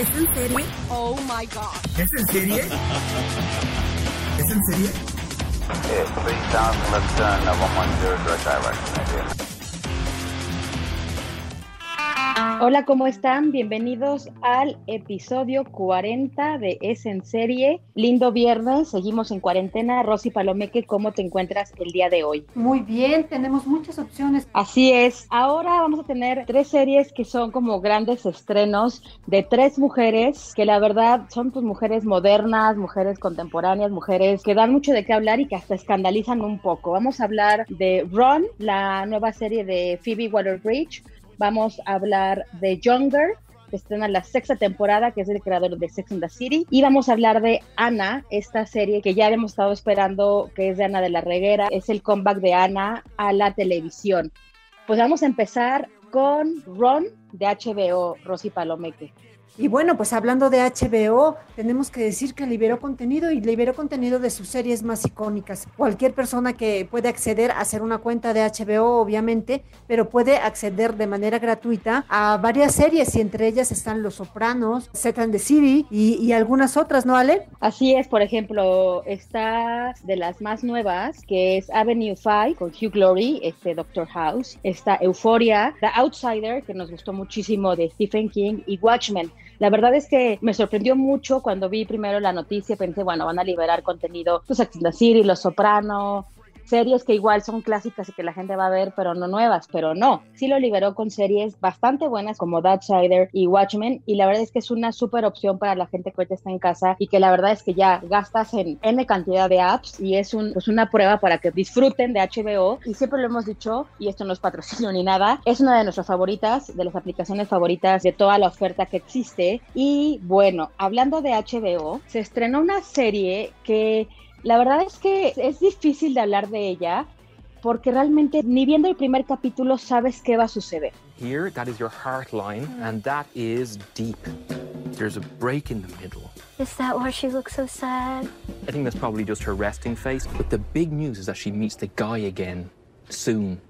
¿Es en serie? Oh my god. ¿Es en serie? ¿Es en serie? Okay, 3000 left turn, uh, 110 direct direction, Hola, ¿cómo están? Bienvenidos al episodio 40 de Es en Serie. Lindo viernes, seguimos en cuarentena. Rosy Palomeque, ¿cómo te encuentras el día de hoy? Muy bien, tenemos muchas opciones. Así es. Ahora vamos a tener tres series que son como grandes estrenos de tres mujeres que la verdad son pues mujeres modernas, mujeres contemporáneas, mujeres que dan mucho de qué hablar y que hasta escandalizan un poco. Vamos a hablar de Ron, la nueva serie de Phoebe Water-Bridge Vamos a hablar de Younger, que estrena la sexta temporada, que es el creador de Sex and the City. Y vamos a hablar de Ana, esta serie que ya hemos estado esperando, que es de Ana de la Reguera. Es el comeback de Ana a la televisión. Pues vamos a empezar con Ron de HBO, Rosy Palomeque. Y bueno, pues hablando de HBO, tenemos que decir que liberó contenido y liberó contenido de sus series más icónicas. Cualquier persona que puede acceder a hacer una cuenta de HBO, obviamente, pero puede acceder de manera gratuita a varias series y entre ellas están Los Sopranos, Set and the City y, y algunas otras, ¿no, Ale? Así es, por ejemplo, está de las más nuevas, que es Avenue 5 con Hugh Glory, este Doctor House, está Euphoria, The Outsider, que nos gustó muchísimo de Stephen King, y Watchmen. La verdad es que me sorprendió mucho cuando vi primero la noticia, pensé, bueno, van a liberar contenido, pues City, Los Soprano, series que igual son clásicas y que la gente va a ver, pero no nuevas, pero no. Sí lo liberó con series bastante buenas como Sider y Watchmen y la verdad es que es una súper opción para la gente que está en casa y que la verdad es que ya gastas en N cantidad de apps y es un, pues una prueba para que disfruten de HBO y siempre lo hemos dicho y esto no es patrocinio ni nada, es una de nuestras favoritas, de las aplicaciones favoritas de toda la oferta que existe y bueno, hablando de HBO, se estrenó una serie que la verdad es que es difícil de hablar de ella porque realmente ni viendo el primer capítulo sabes qué va a suceder. Here, that is your heart line, and that is deep. There's a break in the middle. Is that why she looks so sad? I think that's probably just her resting face. But the big news is that she meets the guy again soon.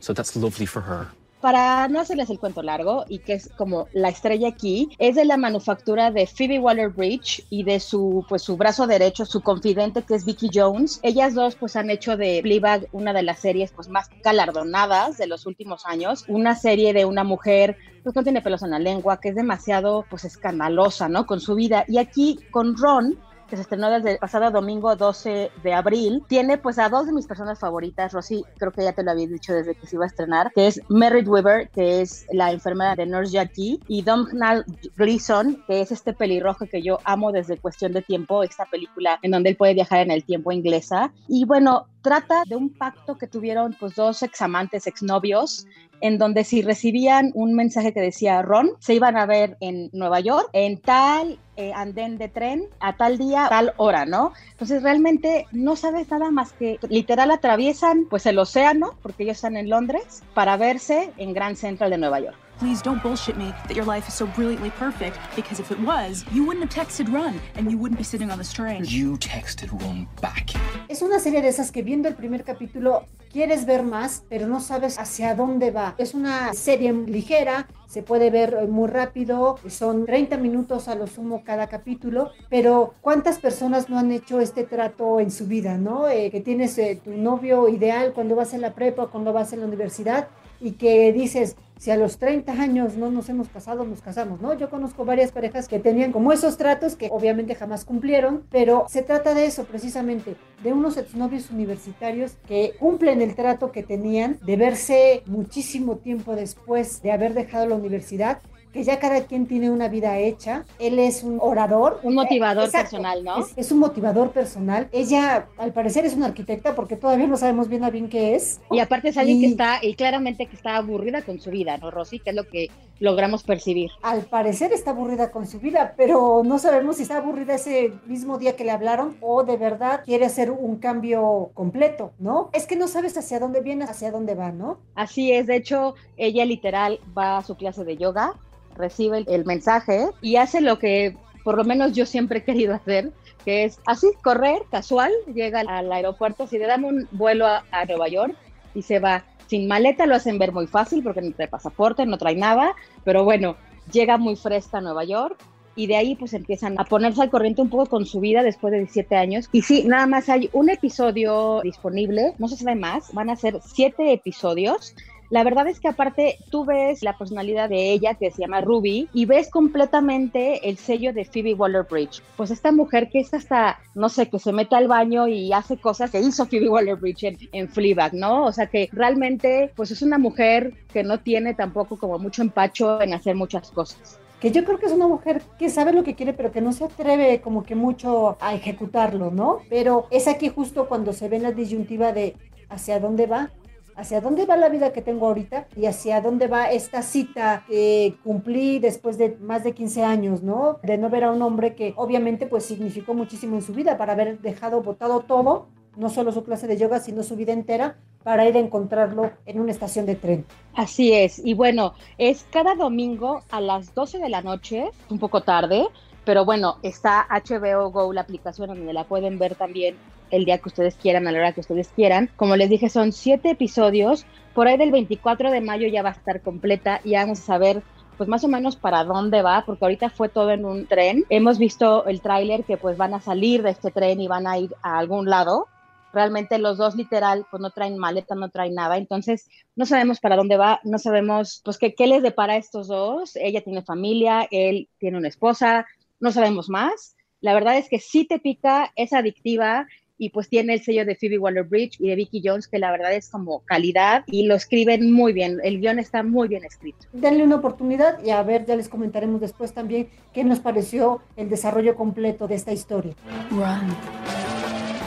So that's lovely for her para no hacerles el cuento largo y que es como la estrella aquí, es de la manufactura de Phoebe Waller-Bridge y de su pues su brazo derecho, su confidente que es Vicky Jones. Ellas dos pues han hecho de Fleabag una de las series pues más galardonadas de los últimos años, una serie de una mujer pues no tiene pelos en la lengua, que es demasiado pues escandalosa, ¿no? Con su vida. Y aquí con Ron que se estrenó desde el pasado domingo 12 de abril, tiene pues a dos de mis personas favoritas, Rosy, creo que ya te lo había dicho desde que se iba a estrenar, que es Merritt Weaver, que es la enfermera de Nurse Jackie, y Domhnall Gleeson, que es este pelirrojo que yo amo desde Cuestión de Tiempo, esta película en donde él puede viajar en el tiempo inglesa. Y bueno, trata de un pacto que tuvieron pues dos examantes, exnovios, en donde si recibían un mensaje que decía Ron, se iban a ver en Nueva York, en tal eh, andén de tren, a tal día, tal hora, ¿no? Entonces realmente no sabes nada más que literal atraviesan pues el océano, porque ellos están en Londres, para verse en Grand Central de Nueva York. Please don't bullshit me that your life is so brilliantly perfect, because if it was, you wouldn't have texted Run and you wouldn't be sitting on this train. You texted Run back. Es una serie de esas que viendo el primer capítulo quieres ver más, pero no sabes hacia dónde va. Es una serie ligera, se puede ver muy rápido, son 30 minutos a lo sumo cada capítulo, pero ¿cuántas personas no han hecho este trato en su vida, no? Eh, que tienes eh, tu novio ideal cuando vas a la prepa, cuando vas a la universidad y que dices, si a los 30 años no nos hemos casado, nos casamos, ¿no? Yo conozco varias parejas que tenían como esos tratos que obviamente jamás cumplieron, pero se trata de eso precisamente, de unos exnovios universitarios que cumplen el trato que tenían, de verse muchísimo tiempo después de haber dejado la universidad que ya cada quien tiene una vida hecha. Él es un orador. Un motivador Exacto. personal, ¿no? Es, es un motivador personal. Ella, al parecer, es una arquitecta porque todavía no sabemos bien a bien qué es. Y aparte es alguien que está, y claramente que está aburrida con su vida, ¿no, Rosy? Que es lo que logramos percibir. Al parecer está aburrida con su vida, pero no sabemos si está aburrida ese mismo día que le hablaron o de verdad quiere hacer un cambio completo, ¿no? Es que no sabes hacia dónde viene, hacia dónde va, ¿no? Así es, de hecho, ella literal va a su clase de yoga, recibe el, mensaje y hace lo que por lo menos yo siempre he querido hacer, que es así, correr, casual, llega al aeropuerto, si le dan un vuelo a, a Nueva York y se va sin maleta, lo hacen ver muy fácil porque no trae pasaporte, no trae nada, pero bueno, llega muy fresca a Nueva York y de ahí pues empiezan a ponerse al corriente un poco con su vida después de 17 años. Y sí, nada más hay un episodio disponible, no se sabe más, van a ser siete episodios. La verdad es que aparte tú ves la personalidad de ella que se llama Ruby y ves completamente el sello de Phoebe Waller-Bridge. Pues esta mujer que es hasta, no sé, que se mete al baño y hace cosas que hizo Phoebe Waller-Bridge en, en ¿no? O sea que realmente pues es una mujer que no tiene tampoco como mucho empacho en hacer muchas cosas. Que yo creo que es una mujer que sabe lo que quiere, pero que no se atreve como que mucho a ejecutarlo, ¿no? Pero es aquí justo cuando se ve la disyuntiva de hacia dónde va, hacia dónde va la vida que tengo ahorita y hacia dónde va esta cita que cumplí después de más de 15 años, ¿no? De no ver a un hombre que obviamente pues significó muchísimo en su vida para haber dejado botado todo, no solo su clase de yoga, sino su vida entera para ir a encontrarlo en una estación de tren. Así es, y bueno, es cada domingo a las 12 de la noche, un poco tarde, pero bueno, está HBO Go, la aplicación donde la pueden ver también el día que ustedes quieran, a la hora que ustedes quieran. Como les dije, son siete episodios, por ahí del 24 de mayo ya va a estar completa y vamos a saber pues más o menos para dónde va, porque ahorita fue todo en un tren. Hemos visto el tráiler que pues van a salir de este tren y van a ir a algún lado. Realmente los dos literal pues no traen maleta, no traen nada, entonces no sabemos para dónde va, no sabemos pues qué, qué les depara a estos dos. Ella tiene familia, él tiene una esposa, no sabemos más. La verdad es que sí te pica, es adictiva y pues tiene el sello de Phoebe Waller-Bridge y de Vicky Jones, que la verdad es como calidad y lo escriben muy bien, el guion está muy bien escrito. denle una oportunidad y a ver, ya les comentaremos después también qué nos pareció el desarrollo completo de esta historia. Run.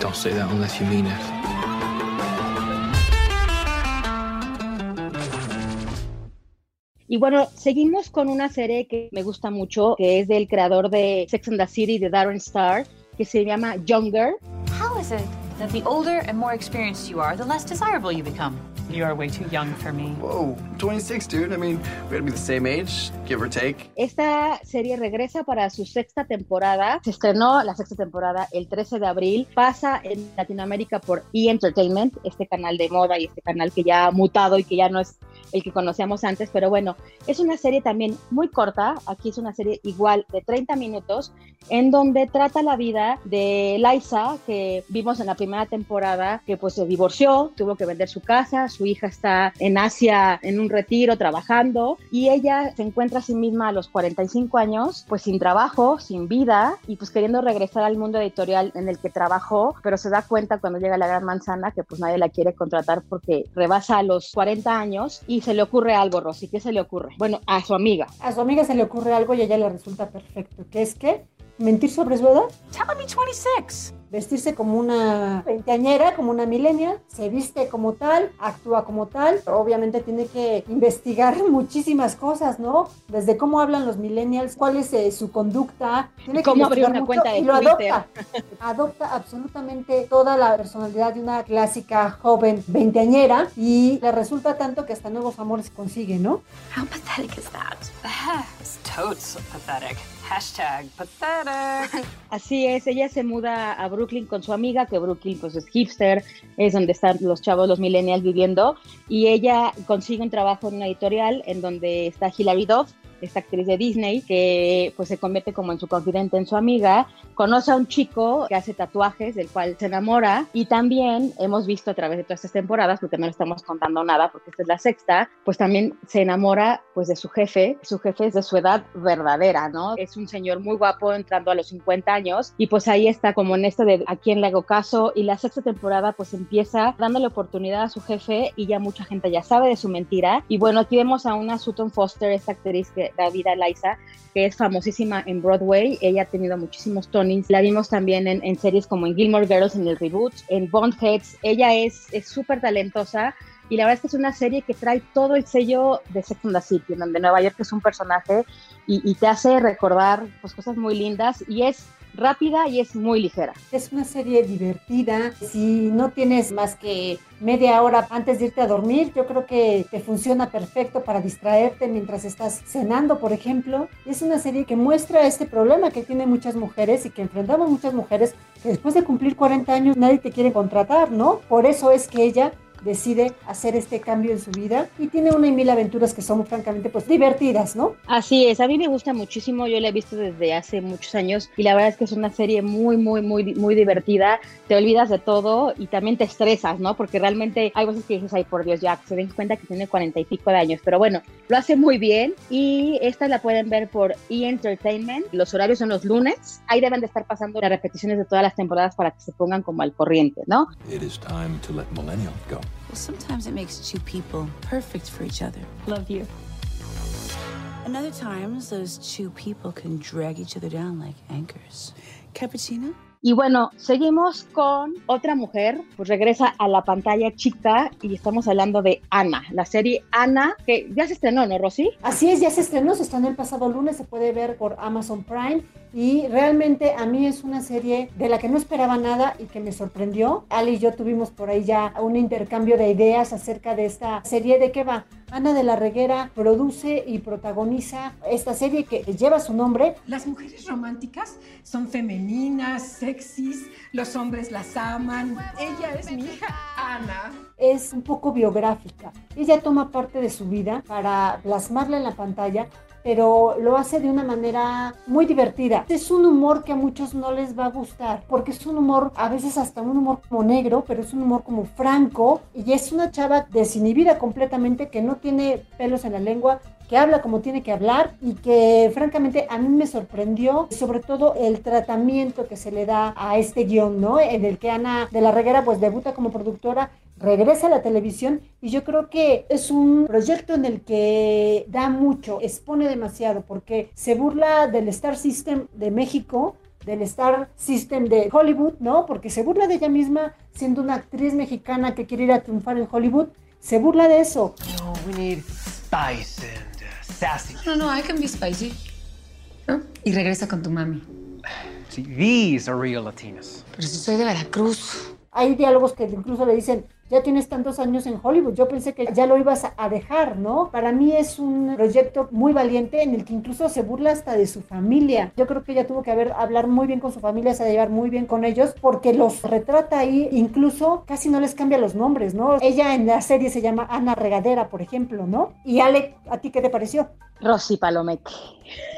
Don't say that unless you mean it. Y bueno, seguimos con una serie que me gusta mucho, que es del creador de Sex and the City, de Darren Star, que se llama Younger. It that the older and more experienced you are, the less desirable you become? You are way too young for me. Whoa, 26, dude. I mean, we gotta be the same age, give or take. Esta serie regresa para su sexta temporada. Se estrenó la sexta temporada el 13 de abril. Pasa en Latinoamérica por E! Entertainment, este canal de moda y este canal que ya ha mutado y que ya no es el que conocíamos antes. Pero bueno, es una serie también muy corta. Aquí es una serie igual de 30 minutos, en donde trata la vida de Liza, que vimos en la primera temporada, que pues se divorció, tuvo que vender su casa, su hija está en Asia en un retiro trabajando y ella se encuentra a sí misma a los 45 años, pues sin trabajo, sin vida y pues queriendo regresar al mundo editorial en el que trabajó, pero se da cuenta cuando llega la gran manzana que pues nadie la quiere contratar porque rebasa a los 40 años y se le ocurre algo, Rosy, ¿qué se le ocurre? Bueno, a su amiga. A su amiga se le ocurre algo y a ella le resulta perfecto, que es que mentir sobre su edad, Telling me 26. vestirse como una veinteañera, como una millennial, se viste como tal, actúa como tal, obviamente tiene que investigar muchísimas cosas, ¿no? Desde cómo hablan los millennials, cuál es eh, su conducta, tiene que Cómo abrir investigar una mucho cuenta de y lo Twitter. adopta, adopta absolutamente toda la personalidad de una clásica joven veinteañera y le resulta tanto que hasta nuevos amores consigue, ¿no? How pathetic is that? Totes pathetic. Hashtag pathetic. Así es, ella se muda a Brooklyn con su amiga, que Brooklyn pues es hipster, es donde están los chavos, los millennials viviendo, y ella consigue un trabajo en una editorial en donde está Hilary Duff, esta actriz de Disney, que pues se convierte como en su confidente, en su amiga, conoce a un chico que hace tatuajes, del cual se enamora, y también hemos visto a través de todas estas temporadas, porque no le estamos contando nada, porque esta es la sexta, pues también se enamora pues de su jefe, su jefe es de su edad verdadera, ¿no? Es un señor muy guapo entrando a los 50 años, y pues ahí está como en esto de a quién le hago caso, y la sexta temporada pues empieza dándole oportunidad a su jefe, y ya mucha gente ya sabe de su mentira, y bueno, aquí vemos a una Sutton Foster, esta actriz que David Eliza, que es famosísima en Broadway. Ella ha tenido muchísimos Tonys. La vimos también en, series como en Gilmore Girls, en el reboot, en Bondheads. Ella es súper talentosa y la verdad es que es una serie que trae todo el sello de Sex and the City, donde Nueva York es un personaje y, y te hace recordar pues, cosas muy lindas y es rápida y es muy ligera. Es una serie divertida. Si no tienes más que media hora antes de irte a dormir, yo creo que te funciona perfecto para distraerte mientras estás cenando, por ejemplo. Es una serie que muestra este problema que tienen muchas mujeres y que enfrentamos muchas mujeres que después de cumplir 40 años nadie te quiere contratar, ¿no? Por eso es que ella decide hacer este cambio en su vida y tiene una y mil aventuras que son francamente pues divertidas, ¿no? Así es, a mí me gusta muchísimo, yo la he visto desde hace muchos años y la verdad es que es una serie muy, muy, muy, muy divertida, te olvidas de todo y también te estresas, ¿no? Porque realmente hay veces que dices, ay, por Dios, ya se den cuenta que tiene cuarenta y pico de años, pero bueno, lo hace muy bien y esta la pueden ver por E! Entertainment, los horarios son los lunes, ahí deben de estar pasando las repeticiones de todas las temporadas para que se pongan como al corriente, ¿no? It is time to let millennial go. Well, sometimes it makes two people perfect for each other. Love you. And other times, those two people can drag each other down like anchors. Cappuccino? Y bueno, seguimos con otra mujer, pues regresa a la pantalla chica y estamos hablando de Ana, la serie Ana, que ya se estrenó, ¿no, Rosy? Así es, ya se estrenó, se estrenó el pasado lunes, se puede ver por Amazon Prime y realmente a mí es una serie de la que no esperaba nada y que me sorprendió. Ali y yo tuvimos por ahí ya un intercambio de ideas acerca de esta serie, ¿de qué va? Ana de la Reguera produce y protagoniza esta serie que lleva su nombre. Las mujeres románticas son femeninas, sexys, los hombres las aman. Ella es mi hija Ana. Es un poco biográfica. Ella toma parte de su vida para plasmarla en la pantalla pero lo hace de una manera muy divertida. Es un humor que a muchos no les va a gustar, porque es un humor, a veces hasta un humor como negro, pero es un humor como franco, y es una chava desinhibida completamente que no tiene pelos en la lengua, que habla como tiene que hablar y que francamente a mí me sorprendió sobre todo el tratamiento que se le da a este guion, ¿no? En el que Ana de la Reguera pues debuta como productora regresa a la televisión y yo creo que es un proyecto en el que da mucho, expone demasiado porque se burla del Star System de México, del Star System de Hollywood, ¿no? Porque se burla de ella misma siendo una actriz mexicana que quiere ir a triunfar en Hollywood, se burla de eso. No, we need uh, sassy. No, no, I can be spicy. ¿No? Y regresa con tu mami. See, these are real Latinas. Pero si soy de Veracruz. Hay diálogos que incluso le dicen, ya tienes tantos años en Hollywood, yo pensé que ya lo ibas a dejar, ¿no? Para mí es un proyecto muy valiente en el que incluso se burla hasta de su familia. Yo creo que ella tuvo que haber, hablar muy bien con su familia, se llevar muy bien con ellos, porque los retrata ahí, incluso casi no les cambia los nombres, ¿no? Ella en la serie se llama Ana Regadera, por ejemplo, ¿no? Y Ale, ¿a ti qué te pareció? Rosy Palomeque.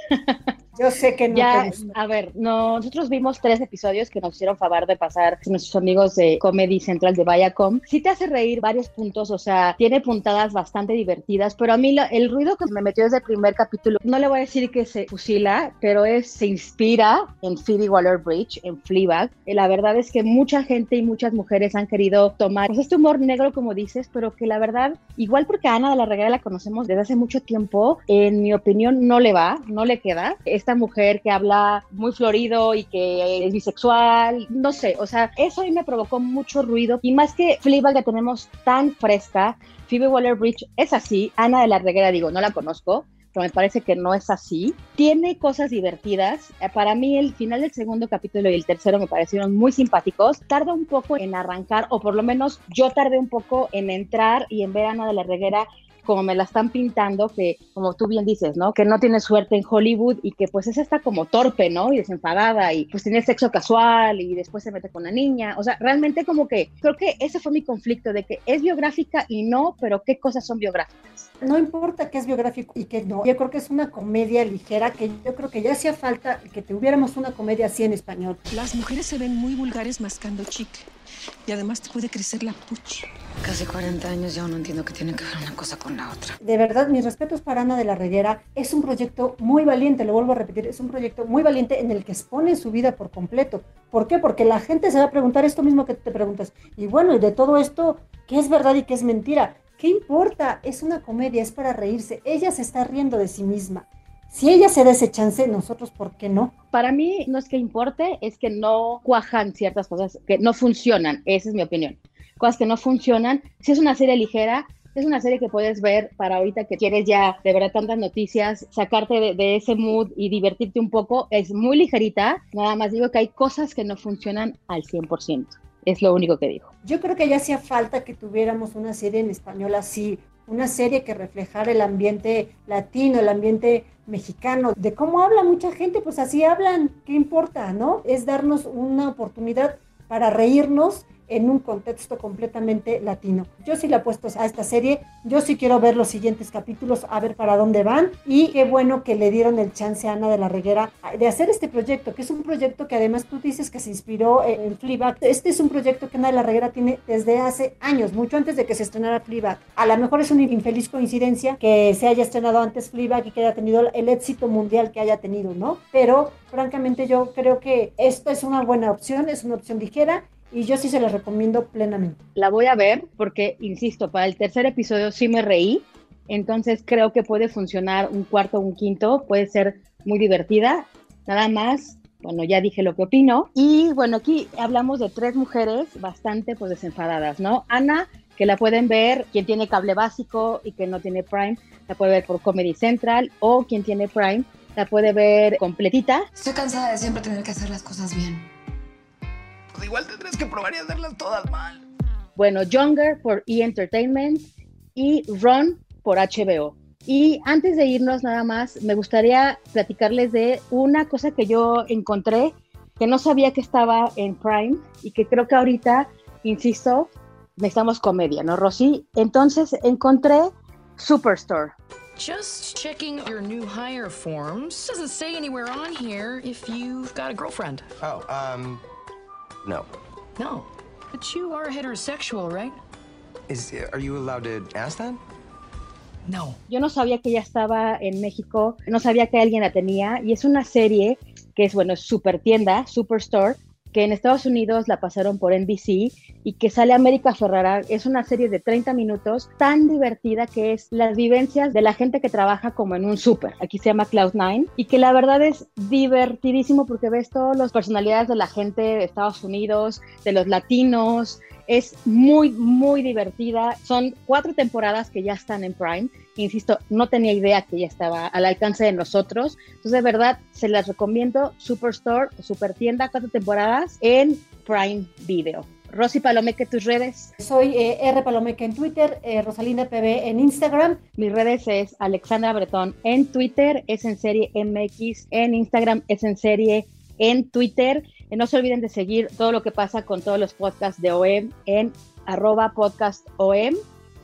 Yo sé que no ya, te gusta. A ver, nosotros vimos tres episodios que nos hicieron favor de pasar nuestros amigos de Comedy Central de Viacom. Sí te hace reír varios puntos, o sea, tiene puntadas bastante divertidas, pero a mí la, el ruido que me metió desde el primer capítulo, no le voy a decir que se fusila, pero es, se inspira en Phoebe Waller-Bridge, en Fleabag. Y la verdad es que mucha gente y muchas mujeres han querido tomar pues, este humor negro, como dices, pero que la verdad, igual porque a Ana de la Reguera la conocemos desde hace mucho tiempo, en mi opinión no le va, no le queda. Esta mujer que habla muy florido y que es bisexual, no sé, o sea, eso a mí me provocó mucho ruido y más que Fleabag que tenemos tan fresca, Phoebe Waller-Bridge es así, Ana de la Reguera digo, no la conozco, pero me parece que no es así. Tiene cosas divertidas. Eh, Para mí el final del segundo capítulo y el tercero me parecieron muy simpáticos. Tarda un poco en arrancar, o por lo menos yo tardé un poco en entrar y en ver a Ana de la Reguera como me la están pintando, que como tú bien dices, ¿no? Que no tiene suerte en Hollywood y que pues es esta como torpe, ¿no? Y desenfadada y pues tiene sexo casual y después se mete con la niña. O sea, realmente como que creo que ese fue mi conflicto de que es biográfica y no, pero qué cosas son biográficas. No importa que es biográfico y que no. Yo creo que es una comedia ligera que yo creo que ya hacía falta que tuviéramos una comedia así en español. Las mujeres se ven muy vulgares mascando chicle. Y además te puede crecer la pucha. Casi 40 años ya no entiendo que tiene que ver una cosa con la otra. De verdad, mis respetos para Ana de la Reguera. Es un proyecto muy valiente, lo vuelvo a repetir, es un proyecto muy valiente en el que expone su vida por completo. ¿Por qué? Porque la gente se va a preguntar esto mismo que te preguntas. Y bueno, y de todo esto, ¿qué es verdad y qué es mentira? ¿Qué importa? Es una comedia, es para reírse. Ella se está riendo de sí misma. Si ella se da ese chance, nosotros, ¿por qué no? Para mí no es que importe, es que no cuajan ciertas cosas, que no funcionan, esa es mi opinión. Cosas que no funcionan. Si es una serie ligera, es una serie que puedes ver para ahorita que quieres ya de verdad tantas noticias, sacarte de, de, ese mood y divertirte un poco. Es muy ligerita, nada más digo que hay cosas que no funcionan al 100%. Es lo único que digo. Yo creo que ya hacía falta que tuviéramos una serie en español así, una serie que reflejara el ambiente latino, el ambiente mexicano, de cómo habla mucha gente, pues así hablan, ¿qué importa, no? Es darnos una oportunidad para reírnos en un contexto completamente latino. Yo sí le apuesto a esta serie, yo sí quiero ver los siguientes capítulos, a ver para dónde van y qué bueno que le dieron el chance a Ana de la Reguera de hacer este proyecto, que es un proyecto que además tú dices que se inspiró en Fleabag. Este es un proyecto que Ana de la Reguera tiene desde hace años, mucho antes de que se estrenara Fleabag. A lo mejor es una infeliz coincidencia que se haya estrenado antes Fleabag y que haya tenido el éxito mundial que haya tenido, ¿no? Pero francamente yo creo que esto es una buena opción, es una opción ligera y yo sí se la recomiendo plenamente. La voy a ver porque, insisto, para el tercer episodio sí me reí, entonces creo que puede funcionar un cuarto o un quinto, puede ser muy divertida. Nada más, bueno, ya dije lo que opino. Y bueno, aquí hablamos de tres mujeres bastante pues desenfadadas, ¿no? Ana, que la pueden ver, quien tiene cable básico y que no tiene Prime, la puede ver por Comedy Central, o quien tiene Prime, la puede ver completita. Estoy cansada de siempre tener que hacer las cosas bien igual tendrás que probar y hacerlas todas mal. Bueno, Younger por E! Entertainment y Run por HBO. Y antes de irnos nada más, me gustaría platicarles de una cosa que yo encontré, que no sabía que estaba en Prime y que creo que ahorita, insisto, necesitamos comedia, ¿no, Rosy? Entonces encontré Superstore. Just checking your new hire forms. Doesn't say anywhere on here if you've got a girlfriend. Oh, um, no. No. But you are heterosexual, right? Is, are you allowed to ask that? No. Yo no sabía que ella estaba en México, no sabía que alguien la tenía, y es una serie que es, bueno, es super tienda, Superstore, que en Estados Unidos la pasaron por NBC y que sale América Ferrara. Es una serie de 30 minutos tan divertida que es las vivencias de la gente que trabaja como en un súper. Aquí se llama Cloud9 y que la verdad es divertidísimo porque ves todas las personalidades de la gente de Estados Unidos, de los latinos, es muy, muy divertida. Son cuatro temporadas que ya están en Prime. Insisto, no tenía idea que ya estaba al alcance de nosotros. Entonces, de verdad, se las recomiendo. Superstore, Super Tienda, cuatro temporadas en Prime Video. Rosy Palomeque, tus redes. Soy eh, R Palomeque en Twitter, eh, Rosalinda PB en Instagram. Mis redes es Alexandra Bretón en Twitter, es en serie MX, en Instagram es en serie en Twitter. Eh, no se olviden de seguir todo lo que pasa con todos los podcasts de OEM en arroba podcastom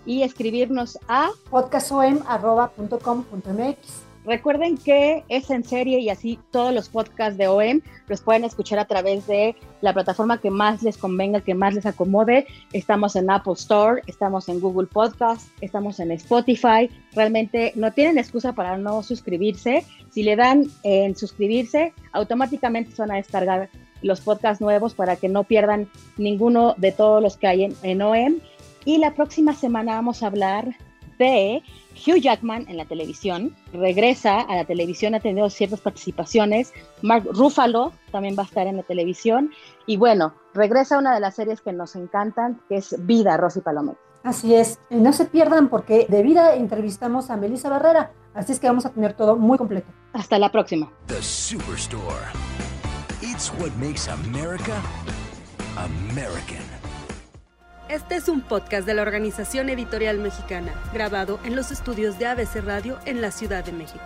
y escribirnos a podcastom.com.mx. Recuerden que es en serie y así todos los podcasts de OEM los pueden escuchar a través de la plataforma que más les convenga, que más les acomode. Estamos en Apple Store, estamos en Google Podcast, estamos en Spotify. Realmente no tienen excusa para no suscribirse. Si le dan en suscribirse, automáticamente se van a descargar los podcasts nuevos para que no pierdan ninguno de todos los que hay en, en OEM. Y la próxima semana vamos a hablar de Hugh Jackman en la televisión, regresa a la televisión, ha tenido ciertas participaciones. Mark Ruffalo también va a estar en la televisión. Y bueno, regresa a una de las series que nos encantan, que es Vida, Rosy Palomet. Así es, y no se pierdan porque de Vida entrevistamos a Melissa Barrera, así es que vamos a tener todo muy completo. Hasta la próxima. The Superstore. It's what makes America American. Este es un podcast de la Organización Editorial Mexicana, grabado en los estudios de ABC Radio en la Ciudad de México.